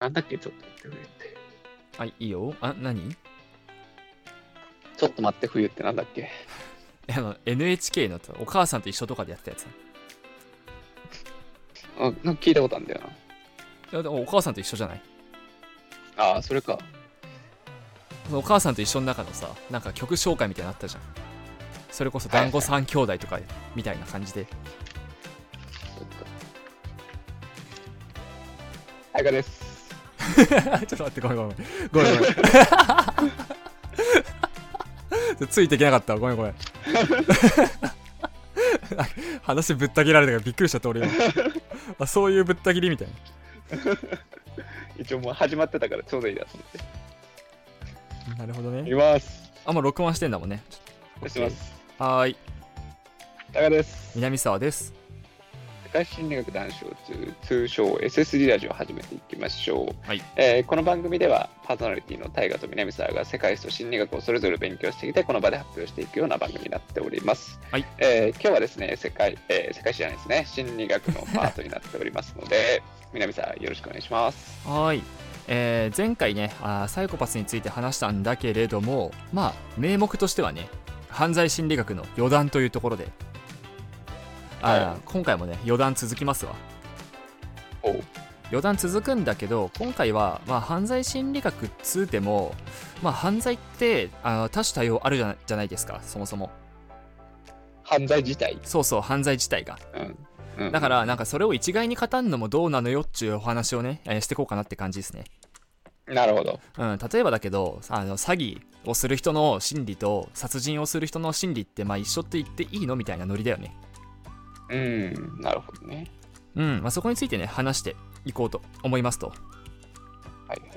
なんだっけ、ちょっと待って、冬って。あいいよあ何？ちょっと待って、冬ってなんだっけ？あの NHK のお母さんと一緒とかでやってたやつあなんか聞いたことあるんだよいやでもお母さんと一緒じゃない？な。ああ、それか。お母さんと一緒の中のさなんか曲紹介みたいなのあったじゃんそれこそ団子三兄弟とかみたいな感じで、そっか。はいかです。ちょっと待ってごめんごめんごめんごめんついていけなかったわ。ごめんごめん。話ぶった切られたからびっくりしちゃった俺今。あそういうぶった切りみたいな。一応もう始まってたからちょうどいいなと思って。いなるほどね。きます。あもう録音してんだもんね。お願いします。はーい。タカです。南沢です世界心理学談笑通通称 SSD ラジオを始めていきましょう、はい。えーこの番組ではパーソナリティの大河と南沢が世界史と心理学をそれぞれ勉強してきてこの場で発表していくような番組になっております、はい。えー今日はですね世界、えー世界史じゃないですね。心理学のパートになっておりますので南沢よろしくお願いします。はーい、えー前回ねあーサイコパスについて話したんだけれどもまあ名目としてはね犯罪心理学の余談というところであー、はい。今回もね余談続きますわ。余談続くんだけど今回は、まあ、犯罪心理学っつうても、まあ、犯罪ってあー多種多様あるじゃじゃないですかそもそも。犯罪自体、そうそう犯罪自体が。うん。うん、だからなんかそれを一概に語るのもどうなのよっていうお話をね、えーしていこうかなって感じですね。なるほど。うん、例えばだけどあの詐欺をする人の心理と殺人をする人の心理ってまあ一緒って言っていいのみたいなノリだよね。うんなるほどね。うん、まあ、そこについてね話していこうと思いますと。はいは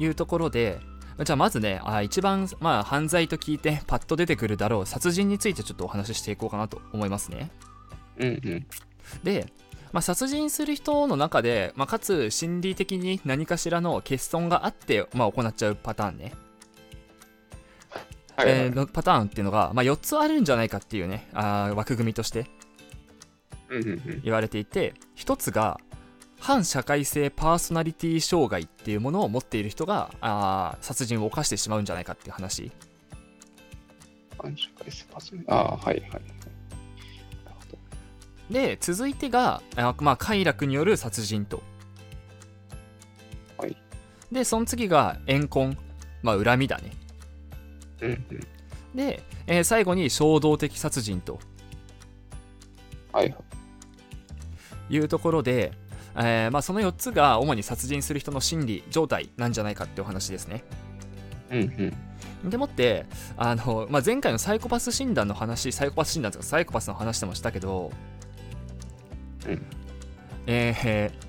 い。いうところでじゃあまずねあ一番、まあ、犯罪と聞いてパッと出てくるだろう殺人についてちょっとお話ししていこうかなと思いますね。うんうん。で、まあ、殺人する人の中で、まあ、かつ心理的に何かしらの欠損があって、まあ、行っちゃうパターンね。はいはいえーのパターンっていうのが、まあ、4つあるんじゃないかっていうねあー枠組みとして言われていて1つが反社会性パーソナリティ障害っていうものを持っている人があー殺人を犯してしまうんじゃないかっていう話。反社会性パーソナリティ？ああはいはいで続いてがあまあ快楽による殺人と。はい。でその次が怨恨。まあ恨みだね。うんうん。で、えー最後に衝動的殺人と。はいはいいうところで、えーまあ、その4つが主に殺人する人の心理状態なんじゃないかってお話ですね。うんうん。でもってあの、まあ、前回のサイコパス診断の話サイコパス診断とかサイコパスの話でもしたけど、うん。えー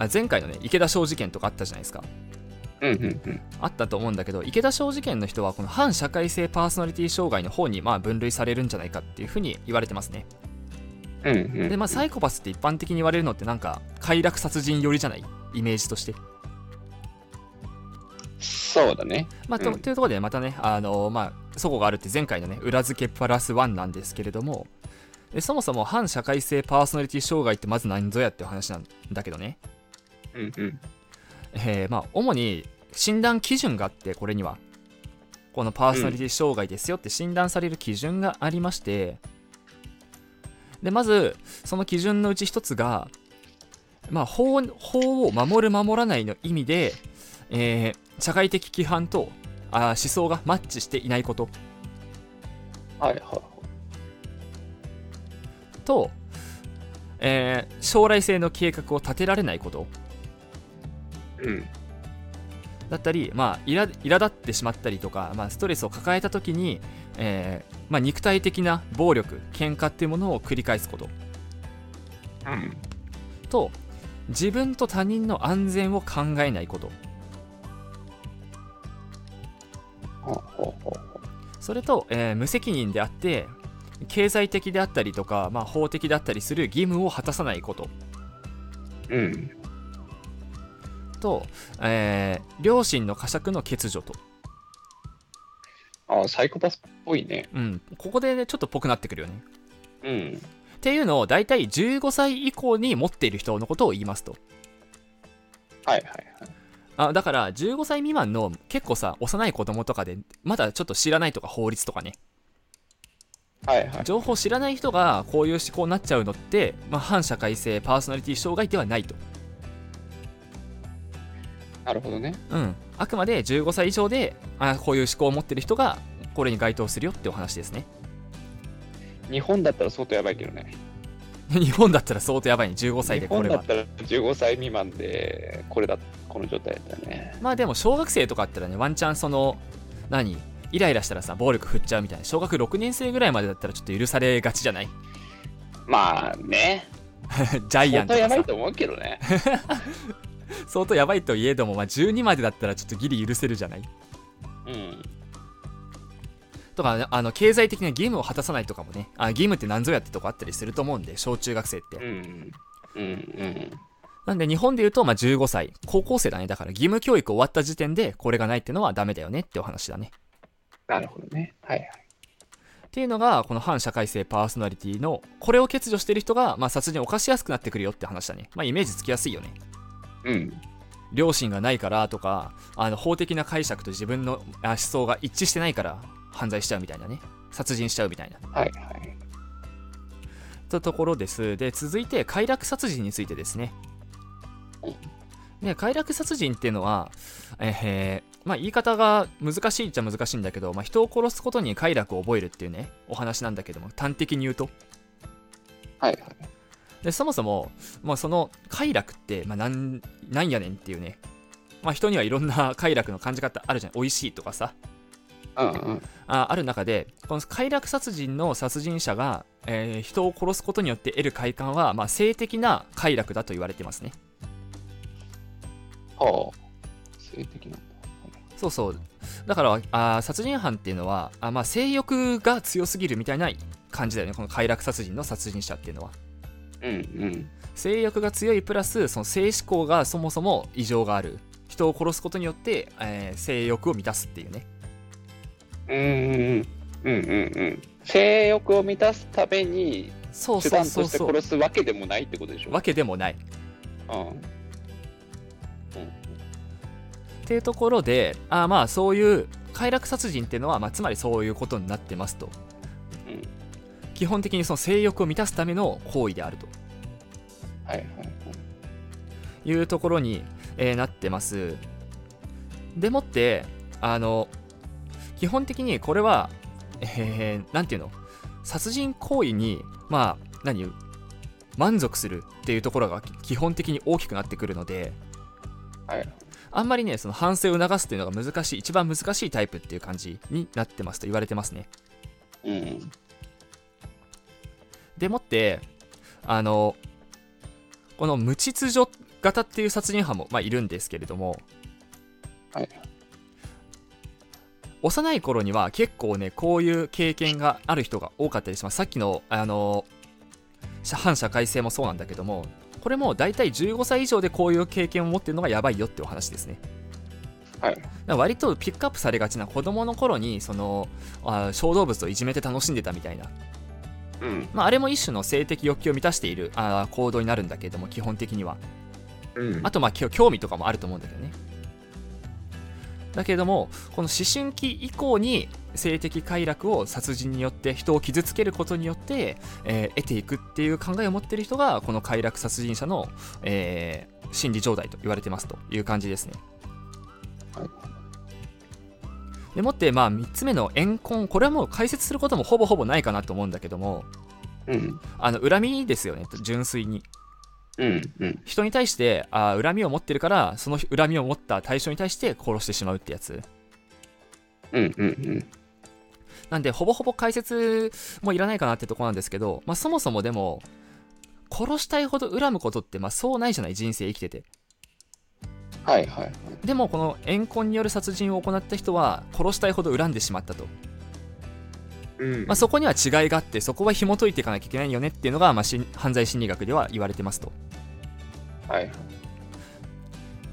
あ前回のね池田翔事件とかあったじゃないですか。うんうんうん。あったと思うんだけど池田翔事件の人はこの反社会性パーソナリティ障害の方にまあ分類されるんじゃないかっていうふうに言われてますねうんうんでまあサイコパスって一般的に言われるのってなんか快楽殺人寄りじゃない？イメージとしてそうだね。まあ、とうんというところでまたね、あのまあ、そこがあるって前回のね、裏付けプラスワンなんですけれども、えそもそも反社会性パーソナリティ障害ってまず何ぞやっていう話なんだけどね、うんうん。えーまあ、主に診断基準があって、これには。このパーソナリティ障害ですよって診断される基準がありまして、で、まず、その基準のうち一つが、まあ、法法を守る守らないの意味で、えー社会的規範とあー思想がマッチしていないことはいはと、えー将来性の計画を立てられないことい。うん。だったり、まあ、いら苛立ってしまったりとか、まあ、ストレスを抱えた時に、えーまあ、肉体的な暴力喧嘩っていうものを繰り返すことうん。と自分と他人の安全を考えないことそれと、えー無責任であって経済的であったりとか、まあ、法的であったりする義務を果たさないことう。うん。と、えー両親の呵責の欠如と、ああ、サイコパスっぽいね。うん、ここで、ね、ちょっとぽくなってくるよねうん。っていうのを大体15歳以降に持っている人のことを言いますと。はいはいはい。あだから15歳未満の結構さ幼い子供とかでまだちょっと知らないとか法律とかねはいはい。情報を知らない人がこういう思考になっちゃうのって、まあ、反社会性パーソナリティ障害ではないと、なるほどね。うん、あくまで15歳以上であこういう思考を持ってる人がこれに該当するよってお話ですね日本だったら相当やばいけどね。日本だったら相当やばいね15歳日でこれは本だったら15歳未満で、これだ、この状態だったよね。まあでも小学生とかあったらねワンチャンその何？イライラしたらさ暴力振っちゃうみたいな小学6年生ぐらいまでだったらちょっと許されがちじゃない？まあね。ジャイアンとかさ相当やばいと思うけどね。相当やばいといえども、まあ、12までだったらちょっとギリ許せるじゃない？うん。とかねあの経済的な義務を果たさないとかもねあ義務って何ぞやってとこあったりすると思うんで小中学生って、うん。うんうん。なんで日本で言うとまあ15歳高校生だねだから義務教育終わった時点でこれがないってのはダメだよねってお話だねなるほどね。はいはい。っていうのがこの反社会性パーソナリティのこれを欠如してる人が、まあ、殺人を犯しやすくなってくるよって話だねまあイメージつきやすいよねうん。良心がないからとかあの法的な解釈と自分のあ思想が一致してないから犯罪しちゃうみたいなね殺人しちゃうみたいなはいはい。とところですで続いて快楽殺人についてですねね快楽殺人っていうのは、えーまあ、言い方が難しいっちゃ難しいんだけど、まあ、人を殺すことに快楽を覚えるっていうねお話なんだけども端的に言うとはいはい。でそもそも、まあ、その快楽って、まあ、なんなんやねんっていうね、まあ、人にはいろんな 快楽の感じ方あるじゃん。美味しいとかさ。うんうん。あある中でこの快楽殺人の殺人者が、えー人を殺すことによって得る快感は、まあ、性的な快楽だと言われてますね。はあ。性的なんだ。そうそう。だからあー殺人犯っていうのはあ、まあ、性欲が強すぎるみたいな感じだよね。この快楽殺人の殺人者っていうのはうんうん。性欲が強いプラスその性思考がそもそも異常がある人を殺すことによって、えー性欲を満たすっていうねうんうんうん。うんうんうん。性欲を満たすために手そうそう段としてそうそう殺すわけでもないってことでしょ？わけでもないうん。っていうところであーまあそういう快楽殺人っていうのは、まあ、つまりそういうことになってますとうん。基本的にその性欲を満たすための行為であるとはいはいはい。いうところに、えーなってますでもってあの基本的にこれはえー、なんていうの？殺人行為にまあ何？満足するっていうところが基本的に大きくなってくるのではい。あんまりねその反省を促すっていうのが難しい一番難しいタイプっていう感じになってますと言われてますねうん。でもってあのこの無秩序型っていう殺人犯も、まあ、いるんですけれども、はい幼い頃には結構ねこういう経験がある人が多かったりしますさっきのあの社反社会性もそうなんだけどもこれも大体15歳以上でこういう経験を持ってるのがやばいよってお話ですねはい。割とピックアップされがちな子供の頃にそのあ小動物をいじめて楽しんでたみたいなうん。まあ、あれも一種の性的欲求を満たしているあー行動になるんだけれども基本的にはうん。あとまあ興味とかもあると思うんだけどねだけれどもこの思春期以降に性的快楽を殺人によって人を傷つけることによって、えー得ていくっていう考えを持っている人がこの快楽殺人者の、えー心理状態と言われてますという感じですねはいでもってまあ3つ目の怨恨これはもう解説することもほぼほぼないかなと思うんだけどもうん。あの恨みですよね純粋にうん。うん。人に対してあー恨みを持ってるからその恨みを持った対象に対して殺してしまうってやつうん。うん。なんでほぼほぼ解説もいらないかなってとこなんですけど、まあ、そもそもでも殺したいほど恨むことってまあそうないじゃない人生生きててはいはい。でもこの怨恨による殺人を行った人は殺したいほど恨んでしまったと、うんまあ、そこには違いがあってそこは紐解いていかなきゃいけないよねっていうのが、まあ、し犯罪心理学では言われてますとはい。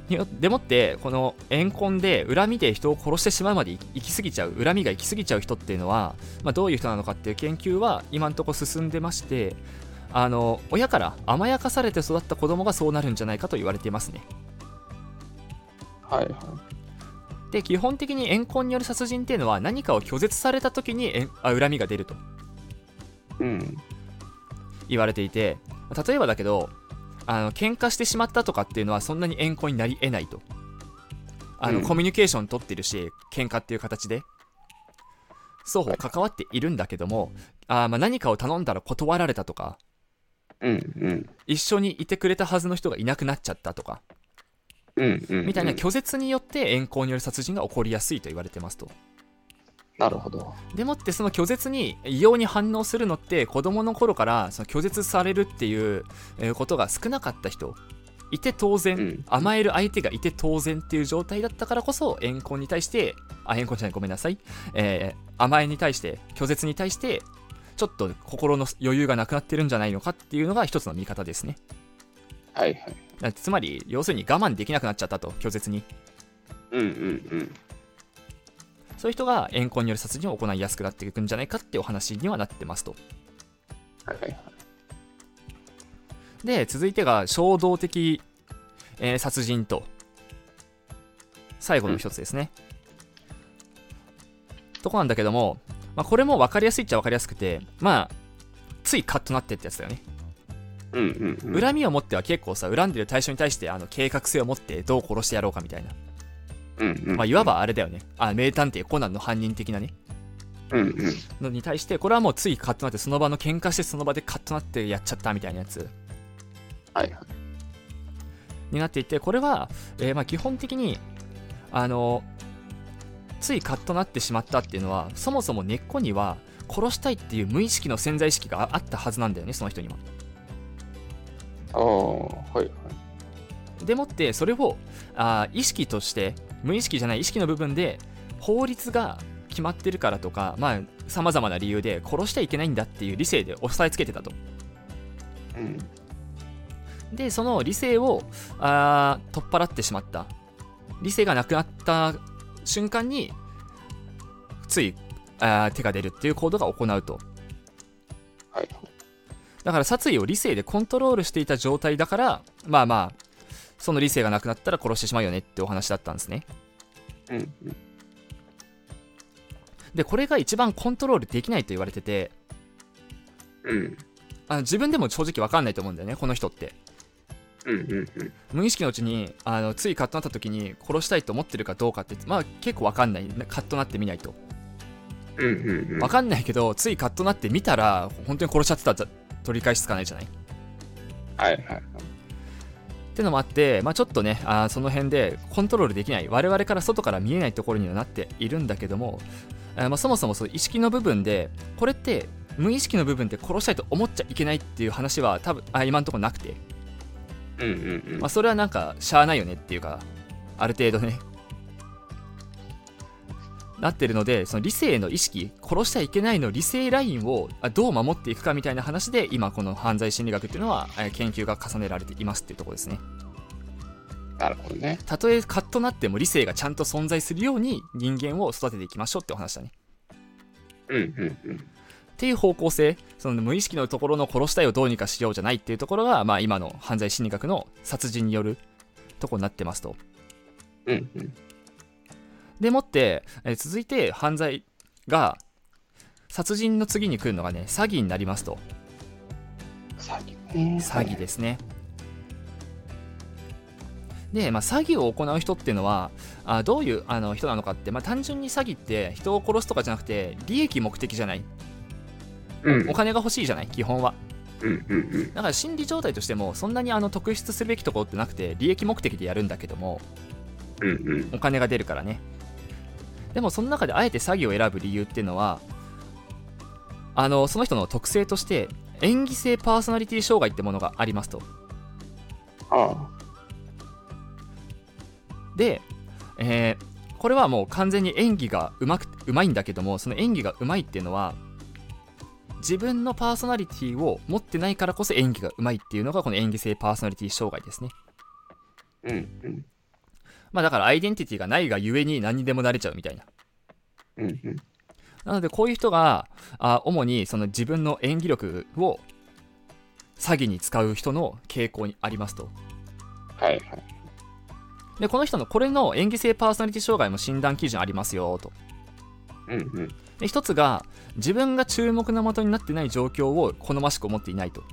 よでもってこの怨恨で恨みで人を殺してしまうまで行行き過ぎちゃう恨みが行き過ぎちゃう人っていうのは、まあ、どういう人なのかっていう研究は今んとこ進んでましてあの親から甘やかされて育った子供がそうなるんじゃないかと言われていますねはいはい。で基本的に怨恨による殺人っていうのは何かを拒絶された時にえんあ恨みが出るとうん。言われていて例えばだけどあの喧嘩してしまったとかっていうのはそんなに怨恨になり得ないとあの、うんコミュニケーション取ってるし喧嘩っていう形で双方関わっているんだけどもあーまあ何かを頼んだら断られたとかうんうん。一緒にいてくれたはずの人がいなくなっちゃったとか。みたいな拒絶によって怨恨による殺人が起こりやすいと言われてますと。なるほど。でもってその拒絶に異様に反応するのって子供の頃からその拒絶されるっていうえーことが少なかった人いて当然、うん。甘える相手がいて当然っていう状態だったからこそ怨恨に対してあ怨恨じゃないごめんなさい、えー甘えに対して拒絶に対してちょっと心の余裕がなくなってるんじゃないのかっていうのが一つの見方ですねはいはい。だつまり要するに我慢できなくなっちゃったと拒絶にうんうんうん。そういう人が怨恨による殺人を行いやすくなっていくんじゃないかってお話にはなってますとはいはいはい。で続いてが衝動的、えー殺人と最後の一つですね、とこなんだけども、まあ、これも分かりやすいっちゃ分かりやすくてまあついカッとなってってやつだよね、うんうんうん。恨みを持っては結構さ恨んでる対象に対してあの計画性を持ってどう殺してやろうかみたいな、うんうん。まあ、いわばあれだよねあ名探偵コナンの犯人的なねうんうん。のに対してこれはもうついカッとなってその場の喧嘩してその場でカッとなってやっちゃったみたいなやつはいはい。になっていてこれは、えーまあ基本的にあのついカッとなってしまったっていうのはそもそも根っこには殺したいっていう無意識の潜在意識があったはずなんだよねその人にはああ、はいはい。でもってそれをあー意識として無意識じゃない意識の部分で法律が決まってるからとかまあさまざまな理由で殺しちゃいけないんだっていう理性で押さえつけてたとうん。でその理性をあー取っ払ってしまった理性がなくなった瞬間についあー手が出るっていう行動が行うとはい。だから殺意を理性でコントロールしていた状態だからまあまあその理性がなくなったら殺してしまうよねってお話だったんですねうんうん。でこれが一番コントロールできないと言われててうん。あの自分でも正直わかんないと思うんだよねこの人ってうんうんうん。無意識のうちにあのついカッとなった時に殺したいと思ってるかどうかってまあ結構わかんないカッとなってみないとうんうんうん。わかんないけどついカッとなって見たら本当に殺しちゃってたら取り返しつかないじゃない？っはいはい。てのもあって、まあ、ちょっとねあーその辺でコントロールできない我々から外から見えないところにはなっているんだけども、あーまあ、そもそもそう意識の部分でこれって無意識の部分で殺したいと思っちゃいけないっていう話は多分あ今のところなくて、うんうんうん。まあ、それはなんかしゃあないよねっていうかある程度ねなってるのでその理性の意識殺しちゃいけないの理性ラインをあどう守っていくかみたいな話で今この犯罪心理学っていうのはえー研究が重ねられていますっていうところですねなるほどね。たとえカッとなっても理性がちゃんと存在するように人間を育てていきましょうってお話だねうんうんうん。っていう方向性その無意識のところの殺したいをどうにかしようじゃないっていうところが、まあ、今の犯罪心理学の殺人によるところになってますとうんうん。でもって、えー続いて犯罪が殺人の次に来るのがね詐欺になりますと詐欺ね。詐欺ですね、で、まあ、詐欺を行う人っていうのはあどういうあの人なのかって、まあ、単純に詐欺って人を殺すとかじゃなくて利益目的じゃないうんお金が欲しいじゃない基本はうんうんうん。だから心理状態としてもそんなにあの特筆するべきところってなくて利益目的でやるんだけどもうんうん。お金が出るからねでもその中であえて詐欺を選ぶ理由っていうのはあのその人の特性として演技性パーソナリティ障害ってものがありますとああ。で、えーこれはもう完全に演技がうまくうまいんだけどもその演技がうまいっていうのは自分のパーソナリティを持ってないからこそ演技がうまいっていうのがこの演技性パーソナリティ障害ですねうんうん。まあだからアイデンティティがないがゆえに何にでもなれちゃうみたいなうんうん。なのでこういう人があ主にその自分の演技力を詐欺に使う人の傾向にありますとはいはい。でこの人のこれの演技性パーソナリティ障害も診断基準ありますよとうんうん。で一つが自分が注目の的になってない状況を好ましく思っていないと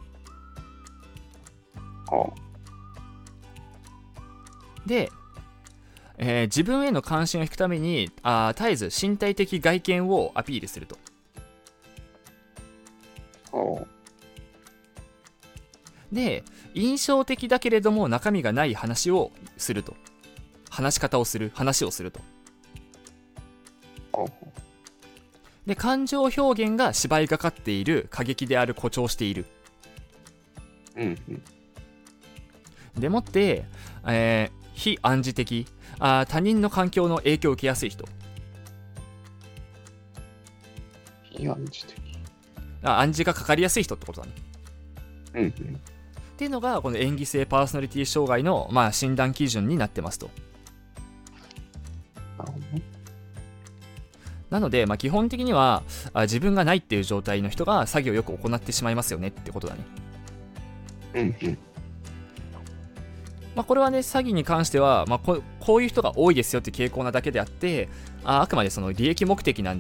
ほで、えー自分への関心を引くためにあー絶えず身体的外見をアピールすると。で印象的だけれども中身がない話をすると。話し方をする話をすると。で感情表現が芝居がかっている過激である誇張している。うんうん。でもって、えー非暗示的あー他人の環境の影響を受けやすい人非暗示的。あ暗示がかかりやすい人ってことだねうんうん。っていうのがこの演技性パーソナリティ障害の、まあ、診断基準になってますとなるほどね。なので、まあ、基本的にはあ自分がないっていう状態の人が詐欺をよく行ってしまいますよねってことだねうんうん。まあ、これはね詐欺に関しては、まあ、こうこういう人が多いですよって傾向なだけであってああくまでその利益目的な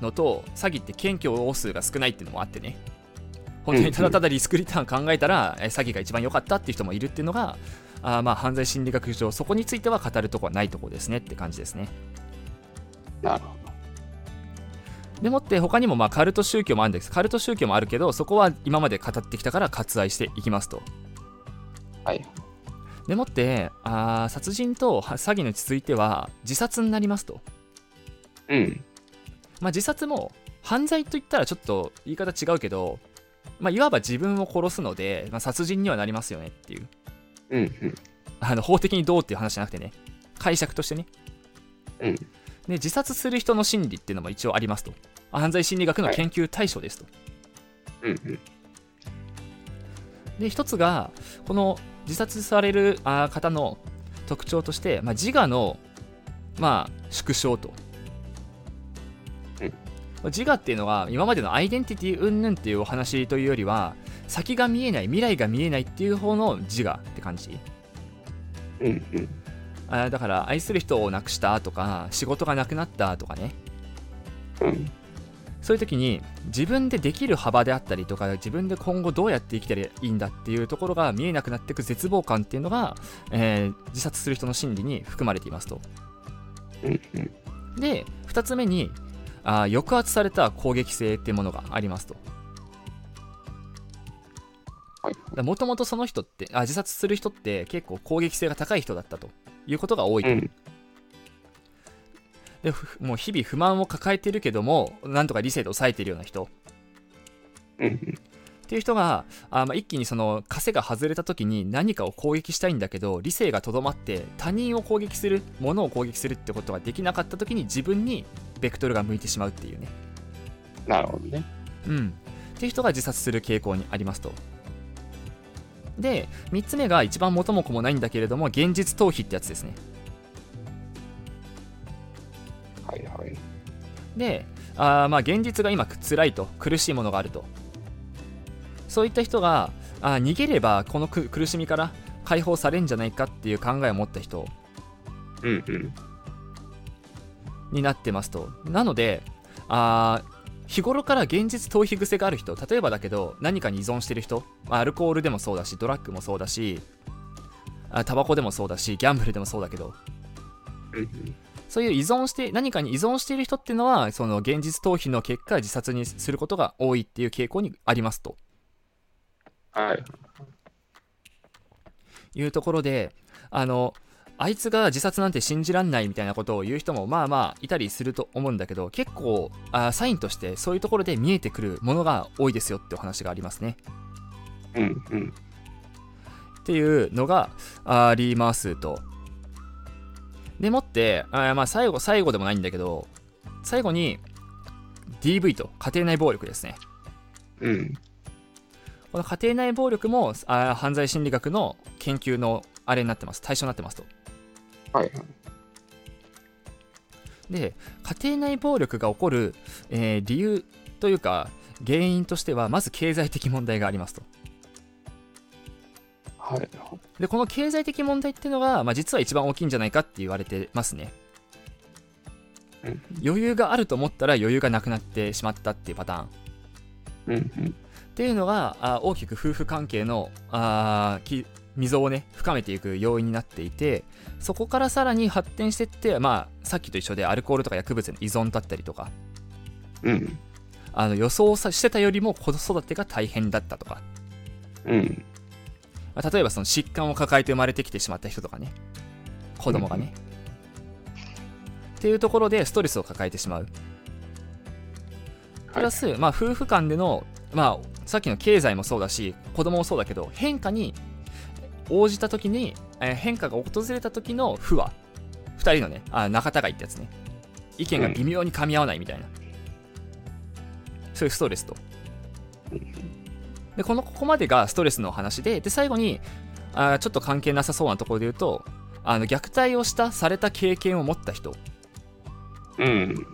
のと詐欺って検挙応数が少ないっていうのもあってね本当にただただリスクリターン考えたら、え詐欺が一番良かったっていう人もいるっていうのがあーまあ犯罪心理学上そこについては語るとこはないところですねって感じですねなるほでもって他にもまあカルト宗教もあるんですカルト宗教もあるけどそこは今まで語ってきたから割愛していきますとど。はい。でもってあー殺人とは詐欺に続いては自殺になりますとうん。まあ、自殺も犯罪といったらちょっと言い方違うけど、まあ、いわば自分を殺すので、まあ、殺人にはなりますよねっていううんうん。あの法的にどうっていう話じゃなくてね解釈としてねうん。で自殺する人の心理っていうのも一応ありますと犯罪心理学の研究対象ですと、うんうん。で一つがこの自殺されるあー方の特徴として、まあ、自我の、まあ、縮小と、うん自我っていうのは今までのアイデンティティ云々っていうお話というよりは先が見えない未来が見えないっていう方の自我って感じうんうん。あーだから愛する人を亡くしたとか仕事がなくなったとかねうん。そういう時に自分でできる幅であったりとか自分で今後どうやって生きたらいいんだっていうところが見えなくなっていく絶望感っていうのが、えー自殺する人の心理に含まれていますと。で2つ目にあー抑圧された攻撃性っていうものがありますとはい。もともとその人ってあ自殺する人って結構攻撃性が高い人だったということが多いと、うん。でふもう日々不満を抱えているけどもなんとか理性で抑えているような人。っていう人があ、まあ、一気にその枷が外れた時に何かを攻撃したいんだけど理性がとどまって他人を攻撃する物を攻撃するってことができなかった時に自分にベクトルが向いてしまうっていうね。なるほどね。うん。っていう人が自殺する傾向にありますと。で3つ目が一番元も子もないんだけれども現実逃避ってやつですねはいはい。であーまあ現実が今辛いと苦しいものがあるとそういった人があー逃げればこのく苦しみから解放されるんじゃないかっていう考えを持った人うんうん。になってますとなのであー日頃から現実逃避癖がある人例えばだけど何かに依存してる人、まあアルコールでもそうだしドラッグもそうだしあタバコでもそうだしギャンブルでもそうだけど。そういう依存して何かに依存している人っていうのはその現実逃避の結果自殺にすることが多いっていう傾向にありますとはい。いうところであのあいつが自殺なんて信じらんないみたいなことを言う人もまあまあいたりすると思うんだけど結構あサインとしてそういうところで見えてくるものが多いですよってお話がありますねうんうん。っていうのがありますとでもってあまあ最後最後でもないんだけど最後に DV と家庭内暴力ですねうん。この家庭内暴力もあ犯罪心理学の研究のあれになってます対象になってますとはいはい。で家庭内暴力が起こる、えー理由というか原因としてはまず経済的問題がありますとはい。でこの経済的問題っていうのが、まあ、実は一番大きいんじゃないかって言われてますねうん。余裕があると思ったら余裕がなくなってしまったっていうパターンうんうん。っていうのがあ大きく夫婦関係のあーき溝をね深めていく要因になっていてそこからさらに発展していって、まあ、さっきと一緒でアルコールとか薬物への依存だったりとかうん。あの予想さしてたよりも子育てが大変だったとか、うん。まあ例えばその疾患を抱えて生まれてきてしまった人とかね。子供がね、っていうところでストレスを抱えてしまう。プラス、まあ、夫婦間での、まあ、さっきの経済もそうだし子供もそうだけど変化に応じた時に、えー変化が訪れた時の不和。2人のねあ仲違いってやつね。意見が微妙に噛み合わないみたいな、そういうストレスとでこのここまでがストレスの話でで最後にあーちょっと関係なさそうなところで言うとあの虐待をしたされた経験を持った人うん。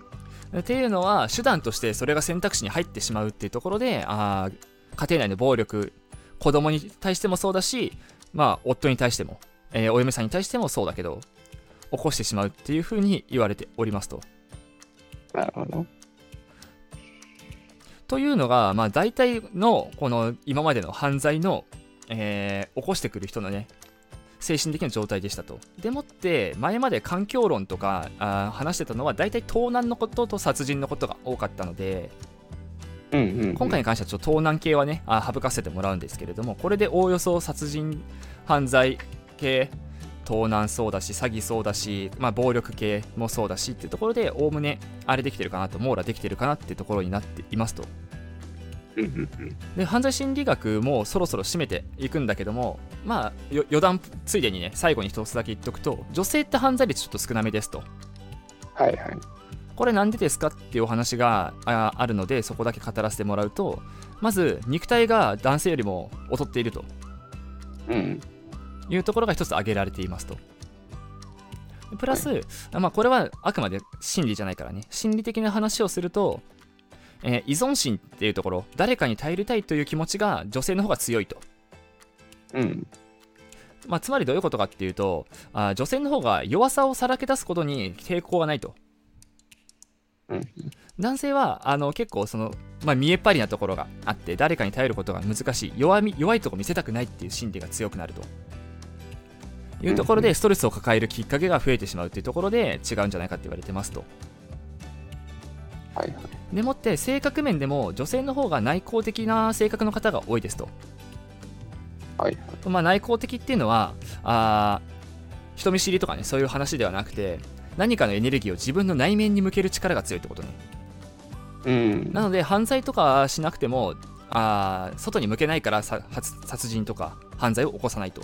っていうのは手段としてそれが選択肢に入ってしまうっていうところであー家庭内の暴力子供に対してもそうだし、まあ、夫に対しても、えーお嫁さんに対してもそうだけど起こしてしまうっていうふうに言われておりますと。なるほど。というのが、まあ、大体のこの今までの犯罪の、えー起こしてくる人のね精神的な状態でしたと。でもって前まで環境論とかあー話してたのは大体盗難のことと殺人のことが多かったのでうんうんうん。今回に関してはちょっと盗難系はねあ省かせてもらうんですけれどもこれでおおよそ殺人犯罪系盗難そうだし詐欺そうだし、まあ、暴力系もそうだしっていうところでおおむねあれできてるかなと網羅できてるかなってところになっていますと。で犯罪心理学もそろそろ締めていくんだけどもまあよ余談ついでにね最後に一つだけ言っとくと女性って犯罪率ちょっと少なめですとはいはい。これなんでですかっていうお話がああるのでそこだけ語らせてもらうとまず肉体が男性よりも劣っているとうん。いうところが一つ挙げられていますと。プラス、まあ、これはあくまで心理じゃないからね。心理的な話をすると、えー依存心っていうところ誰かに頼りたいという気持ちが女性の方が強いと。うん。まあ、つまりどういうことかっていうとあー女性の方が弱さをさらけ出すことに抵抗がないと。うん。男性はあの結構その、まあ、見えっ張りなところがあって誰かに頼ることが難しい。弱み弱いとこ見せたくないっていう心理が強くなるというところでストレスを抱えるきっかけが増えてしまうっていうところで違うんじゃないかって言われてますとはいはい。でもって性格面でも女性の方が内向的な性格の方が多いですとはいはい。まあ、内向的っていうのはあー人見知りとかねそういう話ではなくて何かのエネルギーを自分の内面に向ける力が強いってことねうん。なので犯罪とかしなくてもあー外に向けないから殺人とか犯罪を起こさないと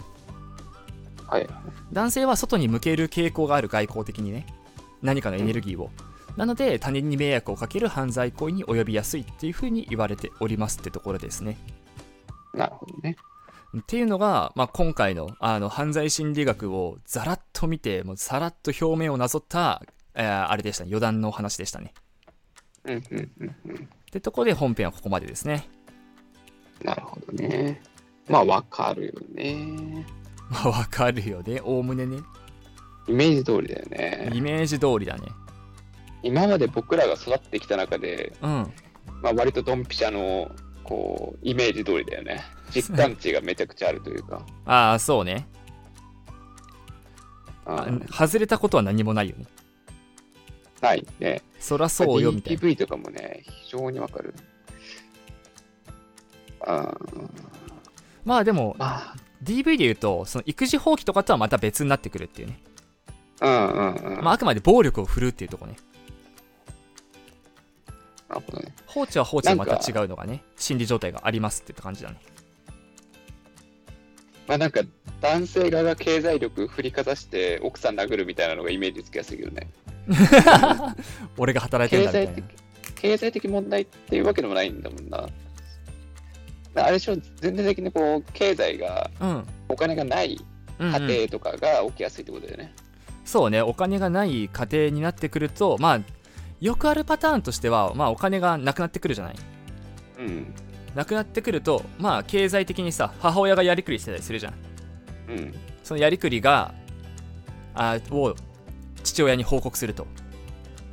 はいはい。男性は外に向ける傾向がある外交的にね何かのエネルギーをなので他人に迷惑をかける犯罪行為に及びやすいっていうふうに言われておりますってところですねなるほどね。っていうのが、まあ、今回のあの犯罪心理学をざらっと見てもうさらっと表面をなぞった、えーあれでしたね余談のお話でしたねうんうんうんうん。ってところで本編はここまでですねなるほどね。まあ、わかるよね。ま あわかるよねおおむねねイメージ通りだよね。イメージ通りだね今まで僕らが育ってきた中で、うんまあ、割とドンピシャの、こう、イメージ通りだよね。実感値がめちゃくちゃあるというか。ああそうねあうん外れたことは何もないよねないね。そらそうよみたいな DTV とかもね、非常にわかる。あーまあでもま DV で言うとその育児放棄とかとはまた別になってくるっていうね、あ、うんうんうん。まあ、あくまで暴力を振るうっていうとこねなるほどね。放置は放置でまた違うのがね心理状態がありますって感じだねまあなんか、男性側が経済力振りかざして奥さん殴るみたいなのがイメージつきやすいけどね。俺が働いてるんだみたい的、経済的問題っていうわけでもないんだもんな。あれでしょ、全体的にこう、経済が、なうんお金がないうんうん家庭とかが起きやすいってことだよね。そうねお金がない家庭になってくるとまあよくあるパターンとしては、まあ、お金がなくなってくるじゃない？うん。なくなってくるとまあ経済的にさ母親がやりくりしてたりするじゃんうん。そのやりくりがあを父親に報告すると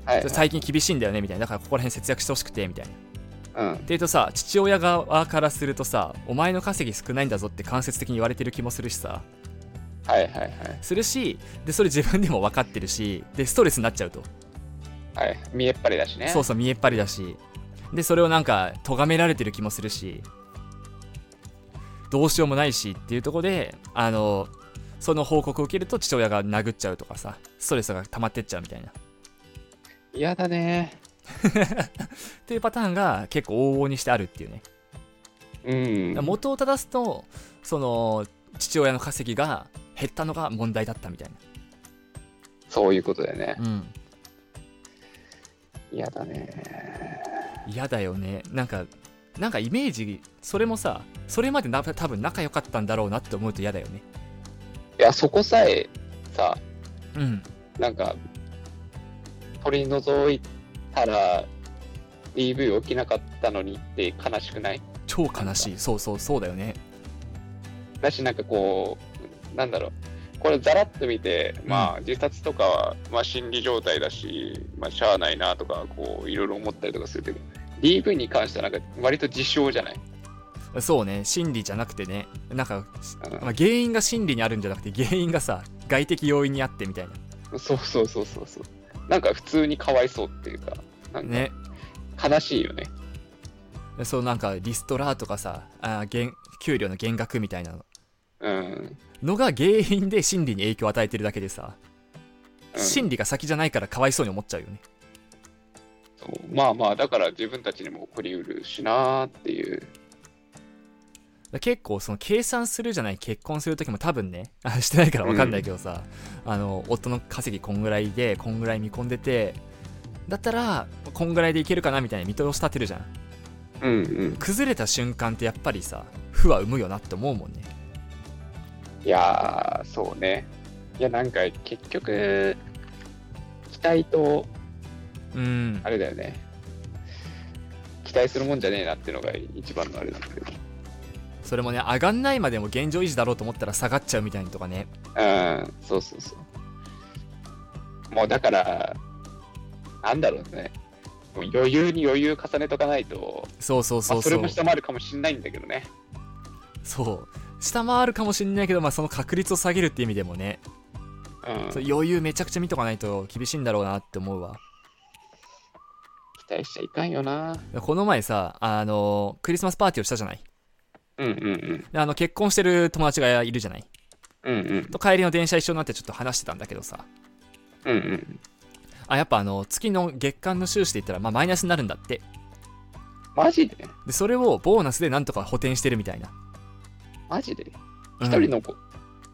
はい。最近厳しいんだよねみたいなだからここら辺節約してほしくてみたいなうん。って言うとさ父親側からするとさお前の稼ぎ少ないんだぞって間接的に言われてる気もするしさはいはいはい。するしでそれ自分でも分かってるしでストレスになっちゃうと、はい。見えっ張りだしね。そうそう見えっ張りだしでそれをなんか咎められてる気もするしどうしようもないしっていうところであのその報告を受けると父親が殴っちゃうとかさストレスが溜まってっちゃうみたいなっ嫌だね。ていうパターンが結構往々にしてあるっていうねうん。元を正すとその父親の稼ぎが減ったのが問題だったみたいそういうことだよね。なうん嫌だね。嫌だよねなんかなんかイメージそれもさそれまでな多分仲良かったんだろうなって思うと嫌だよねいや、そこさえさ、うんなんか、取り除いたら DV 起きなかったのにって悲しくない？超悲しい。そうそうそうだよね。だし、なんかこう、なんだろう。これざらっと見て、まあ自殺とかは、まあ心理状態だし、まあしゃあないなとか、こう、いろいろ思ったりとかするけど、DV に関してはなんか割と自傷じゃない？そうね。心理じゃなくてね。なんか、うん。まあ、原因が心理にあるんじゃなくて原因がさ外的要因にあってみたいそうそうそうそうそう。なんか普通にかわいそうっていうか、なかね悲しいよね。そうなんかリストラとかさあ減給料の減額みたいなうん。のが原因で心理に影響を与えてるだけでさ、うん心理が先じゃないからかわいそうに思っちゃうよねまあまあ、だから自分たちにも起こりうるしなーっていう。だ結構その計算するじゃない結婚する時も多分ね あしてないから分かんないけどさ、あの夫の稼ぎこんぐらいでこんぐらい見込んでてだったらこんぐらいでいけるかなみたいな見通し立てるじゃんうんうん。崩れた瞬間ってやっぱりさ負は生むよなって思うもんねいやー、そうね。いや、なんか結局、期待と、うんあれだよね。期待するもんじゃねえなっていうのが一番のあれなんだけど。それもね上がんないまでも現状維持だろうと思ったら下がっちゃうみたいにとかねうん、そうそうそう。もうだから、なんだろうね。余裕に余裕重ねとかないと、そうそうまあ、それそうそうも下回るかもしんないんだけどね。そう下回るかもしんないけど、まあ、その確率を下げるって意味でもね、うん。余裕めちゃくちゃ見とかないと厳しいんだろうなって思うわ期待しちゃいかんよな。この前さあのクリスマスパーティーをしたじゃない？うんうんであの結婚してる友達がいるじゃない？うん。うん。うん。と帰りの電車一緒になってちょっと話してたんだけどさ。うんうん。あやっぱあの月の月間の収支で言ったら、まあ、マイナスになるんだって。マジで？でそれをボーナスでなんとか補填してるみたいな。マジで？うん。一人の子,、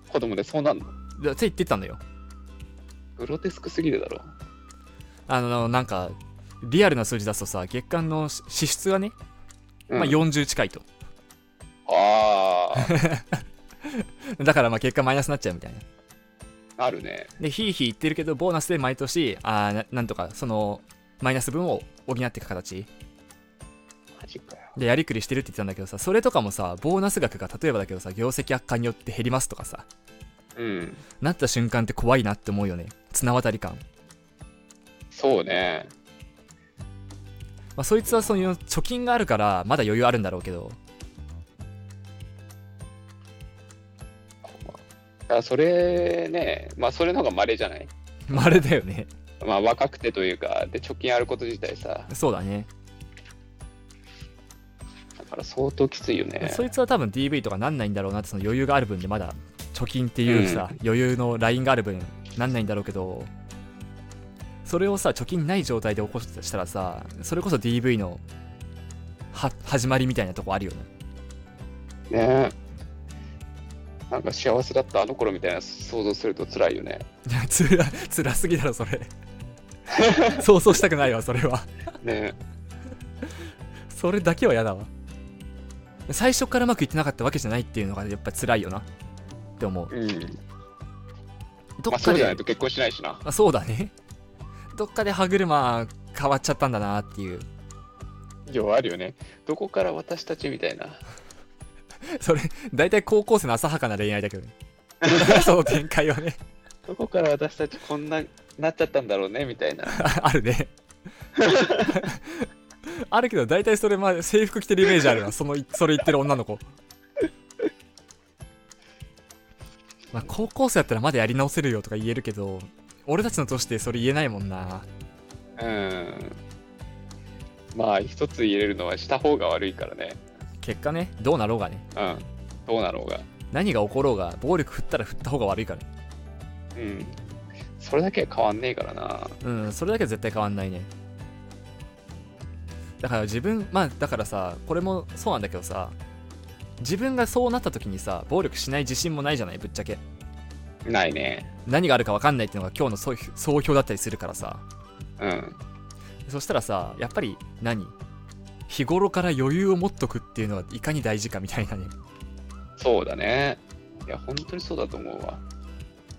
子供でそうなんの？でって言ってたんだよ。グロテスクすぎるだろ。あのなんかリアルな数字出すとさ月間の支出がね、うん、まあ、40近いとあだからまあ結果マイナスになっちゃうみたいなあ、あるね。でひいひい言ってるけどボーナスで毎年あーななんとかそのマイナス分を補っていく形マジかよ。でやりくりしてるって言ってたんだけどさそれとかもさボーナス額が例えばだけどさ業績悪化によって減りますとかさうん。なった瞬間って怖いなって思うよね綱渡り感、そうね。まあ、そいつはそういう貯金があるからまだ余裕あるんだろうけどだからそれね、まあそれの方が稀じゃない？まああれだよね。まあ若くてというか、で、貯金あること自体さ、そうだね。だから相当きついよね。そいつは多分 DV とかなんないんだろうなってその余裕がある分でまだ貯金っていうさ、余裕のラインがある分なんないんだろうけどそれをさ貯金ない状態で起こすとしたらさそれこそ DV のは始まりみたいなとこあるよね。ねなんか幸せだったあの頃みたいな想像すると辛いよね。い やつら辛すぎだろそれ 想像したくないわそれはねそれだけは嫌だわ最初からうまくいってなかったわけじゃないっていうのがやっぱ辛いよなって思ううん。どっかでまあそうじゃないと結婚しないしな。あそうだねどっかで歯車変わっちゃったんだなっていう要はあるよね。どこから私たちみたいな。それ大体高校生の浅はかな恋愛だけどね その展開をねどこから私たちこんななっちゃったんだろうねみたいな。あるねあるけど大体それまで制服着てるイメージあるなそのそれ言ってる女の子まあ高校生やったらまだやり直せるよとか言えるけど俺たちの年でそれ言えないもんなうん。まあ、一つ言えるのはした方が悪いからね。結果ねどうなろうがねうん。どうなろうが。何が起ころうが暴力振ったら振った方が悪いからうん。それだけは変わんねえからな。うんそれだけは絶対変わんないねだから自分まあだからさこれもそうなんだけどさ自分がそうなった時にさ暴力しない自信もないじゃないぶっちゃけないね。何があるか分かんないっていうのが今日の総総評だったりするからさうん。そしたらさやっぱり何？日頃から余裕を持っとくっていうのはいかに大事かみたいなね。そうだね。いや、本当にそうだと思うわ。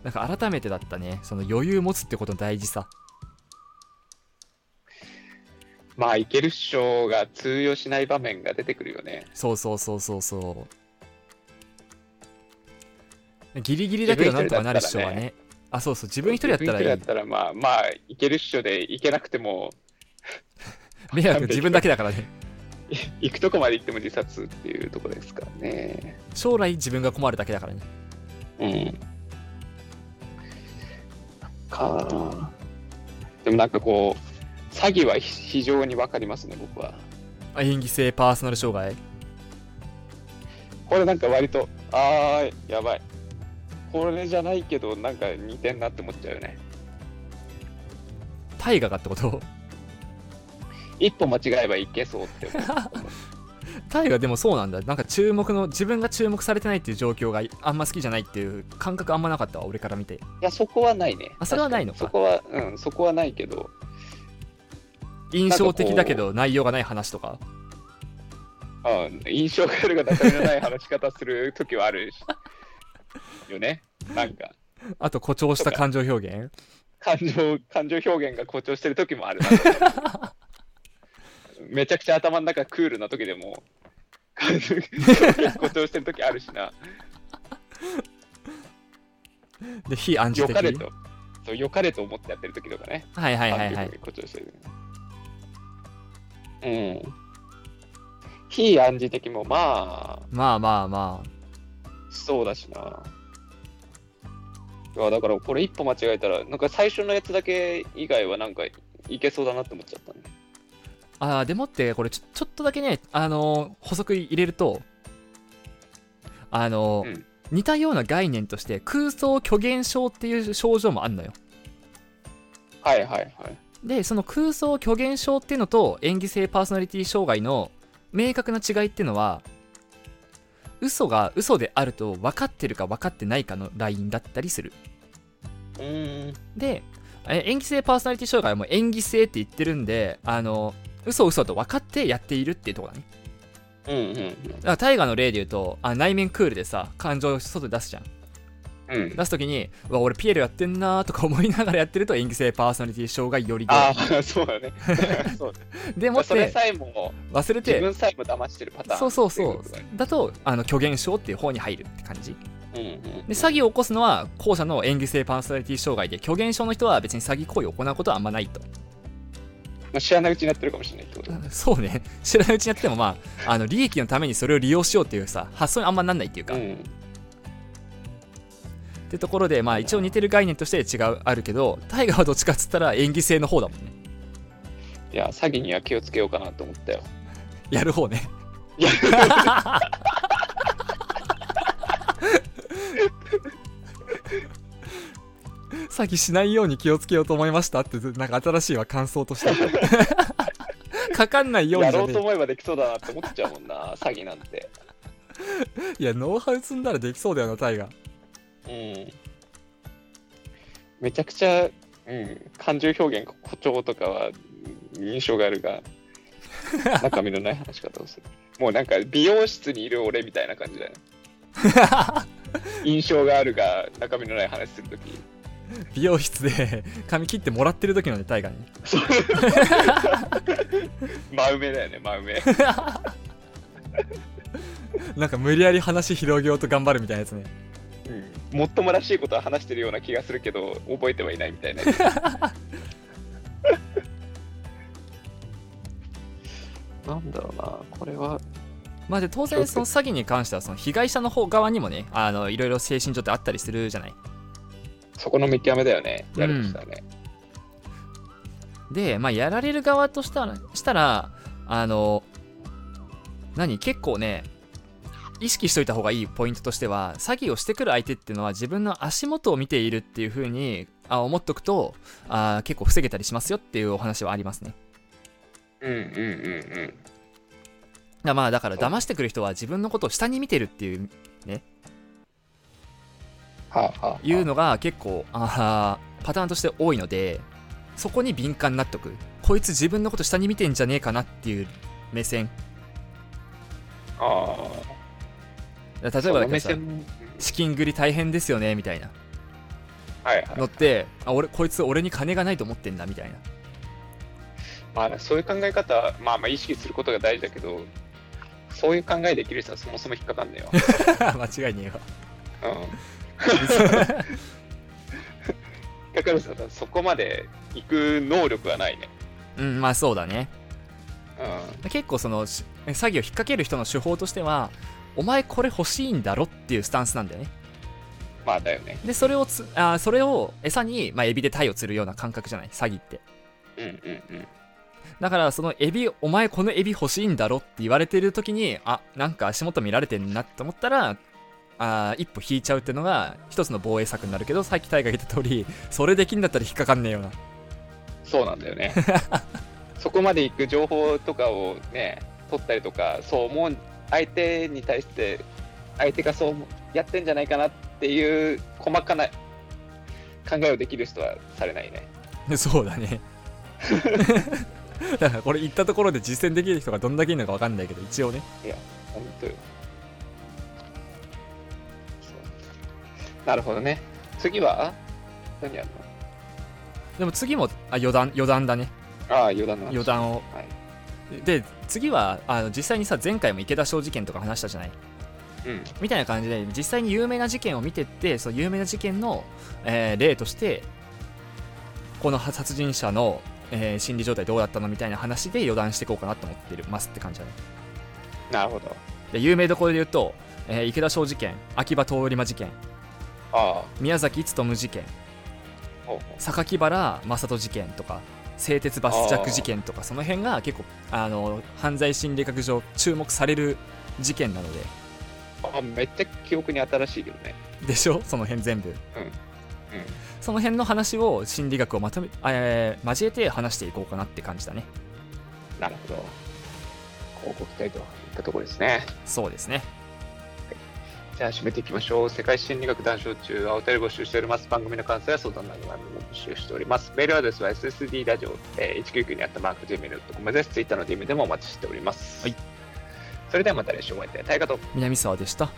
なんか改めてだったねその余裕持つってことの大事さ。まあ、いけるっしょが通用しない場面が出てくるよね。そうそうそうそう。そうギリギリだけどなんとかなるっしょはね。あそうそう。自分一人やったらいい。自分一人だったら、まあ、まあ、いけるっしょでいけなくても、迷惑自分だけだからねい 行くとこまで行っても自殺っていうところですからね。将来自分が困るだけだからねうん。かでもなんかこう、詐欺は非常にわかりますね、僕は。あ演技性パーソナル障害？これなんか割と、あー、やばい。これじゃないけど、なんか似てんなって思っちゃうよね。大河がってこと？一歩間違えばいけそうって思う。大河でもそうなんだなんか注目の自分が注目されてないっていう状況があんま好きじゃないっていう感覚あんまなかったわ俺から見ていや、そこはないね。あそれはないのかそこは、うん、そこはないけど、印象的だけど内容がない話とか？うん、印象があるが中身のない話し方するときはあるし。よね。なんか、あと誇張した感情表現？感情、感情表現が誇張してるときもあるな。めちゃくちゃ頭の中クールなときでも、誇張してるときあるしな。で非暗示的良かれと、そう、良かれと思ってやってるときとかね。はいはいはいはい誇張してる。うん。非暗示的もまあ、まあまあまそうだしな。だからこれ一歩間違えたら、なんか最初のやつだけ以外はなんかいけそうだなって思っちゃったね。あでもってこれちょちょっとだけねあのー補足入れるとあのーうん似たような概念として空想虚言症っていう症状もあんのよはいはいはい。でその空想虚言症っていうのと演技性パーソナリティ障害の明確な違いっていうのは嘘が嘘であると分かってるか分かってないかのラインだったりするうーん。でえ演技性パーソナリティ障害はもう演技性って言ってるんであの嘘嘘と分かってやっているっていうところだねうんうんだから大河の例で言うとあ内面クールでさ感情を外に出すじゃんうん。うん。出す時にうわ俺ピエロやってんなーとか思いながらやってると演技性パーソナリティ障害よりでああ、そうだね。そう でもってそれさえも自忘れて分さえも騙してるパターン。そうそうそうっていことだねだとあの虚言症っていう方に入るって感じうんうん。で詐欺を起こすのは後者の演技性パーソナリティ障害で虚言症の人は別に詐欺行為を行うことはあんまないとまあ、知らないうちにやってるかもしれないってこと。そうね 知らないうちにやっててもまああの利益のためにそれを利用しようっていうさ発想にあんまなんないっていうか、っうん。てところでまあ一応似てる概念として違うあるけどタイガーはどっちかっつったら演技性の方だもんねいや、詐欺には気をつけようかなと思ったよ。やる方ね 詐欺しないように気をつけようと思いましたってなんか新しいわ感想として かかんないようにやろうと思えばできそうだなって思っちゃうもんな、詐欺なんて。えいやノウハウ積んだらできそうだよなタイガーうん。めちゃくちゃ、うん、感情表現、誇張とかは印象があるが、中身のない話し方をする。もうなんか美容室にいる俺みたいな感じだよね。印象があるが中身のない話するとき。美容室で 髪切ってもらってる時のねタイガーに 真埋めだよね、真埋め。なんか無理やり話広げようと頑張るみたいなやつねうん、もっともらしいことを話してるような気がするけど、覚えてはいないみたいな。なんだろうな、これは。まあで当然その詐欺に関してはその被害者の方側にもねあのいろいろ精神状態あったりするじゃないそこの見極めだよね、やるとしたらね。で、まあ、やられる側としたらしたらあの何？結構ね意識しといた方がいいポイントとしては詐欺をしてくる相手っていうのは自分の足元を見ているっていう風にあ思っとくとあ結構防げたりしますよっていうお話はありますね。うんうんうんうん。だまあだから騙してくる人は自分のことを下に見てるっていうはあ、はあはあ、いうのが結構あーパターンとして多いのでそこに敏感になっとく。こいつ自分のこと下に見てんじゃねえかなっていう目線。あ例えばだけどさ資金繰り大変ですよねみたいな。はいはい。のってあ俺こいつ俺に金がないと思ってんだみたいな。まあ、そういう考え方、まあまあ意識することが大事だけど、そういう考えできる人はそもそも引っかかんねえわ。間違いねえわ。うん。だからさ、そこまで行く能力はないね。うんまあそうだねう結構そのし詐欺を引っ掛ける人の手法としてはお前これ欲しいんだろっていうスタンスなんだよねん。まあだよね。でそれをつあそれを餌に、まあ、エビで鯛を釣るような感覚じゃない？詐欺ってうんうんうん。だからそのエビお前このエビ欲しいんだろって言われてる時にあなんか足元見られてんなって思ったらあー一歩引いちゃうっていうのが一つの防衛策になるけどさっきタイが言った通りそれできんだったら引っかかんねえよなそうなんだよね。そこまで行く情報とかをね、取ったりとか、そう思う、相手に対して、相手がそうやってんじゃないかなっていう細かな考えをできる人はされないね。そうだね だからこれ言ったところで実践できる人がどんだけいるのか分かんないけど一応ね本当よ。なるほどね。次は？何やるでも次もあ余談余談だね。のああ、余談の話。余談を。はい。で次はあの実際にさ前回も池田翔事件とか話したじゃない？うん。みたいな感じで実際に有名な事件を見てってその有名な事件の、えー例としてこの殺人者の、えー心理状態どうだったのみたいな話で余談していこうかなと思ってますって感じだね。なるほど。で有名どころで言うと、えー池田翔事件秋葉通り魔事件ああ、宮崎勉事件。榊原正人事件とか製鉄バスジャック事件とかその辺が結構あの犯罪心理学上注目される事件なので。うあめっちゃ記憶に新しいけどね。でしょ？その辺全部。うん。その辺の話を心理学をまとめ、えー交えて話していこうかなって感じだね。なるほど。広告期待といったところですね。そうですねじゃあ締めていきましょう。世界心理学談笑中はお便り募集しております。番組の感想や相談なども募集しております。メールアドレスは ssd ラジオ、えー、199にあったマーク Gmail.com です。Twitter の DM でもお待ちしております。はい。それではまた来週お会いいたい。大河と南沢でした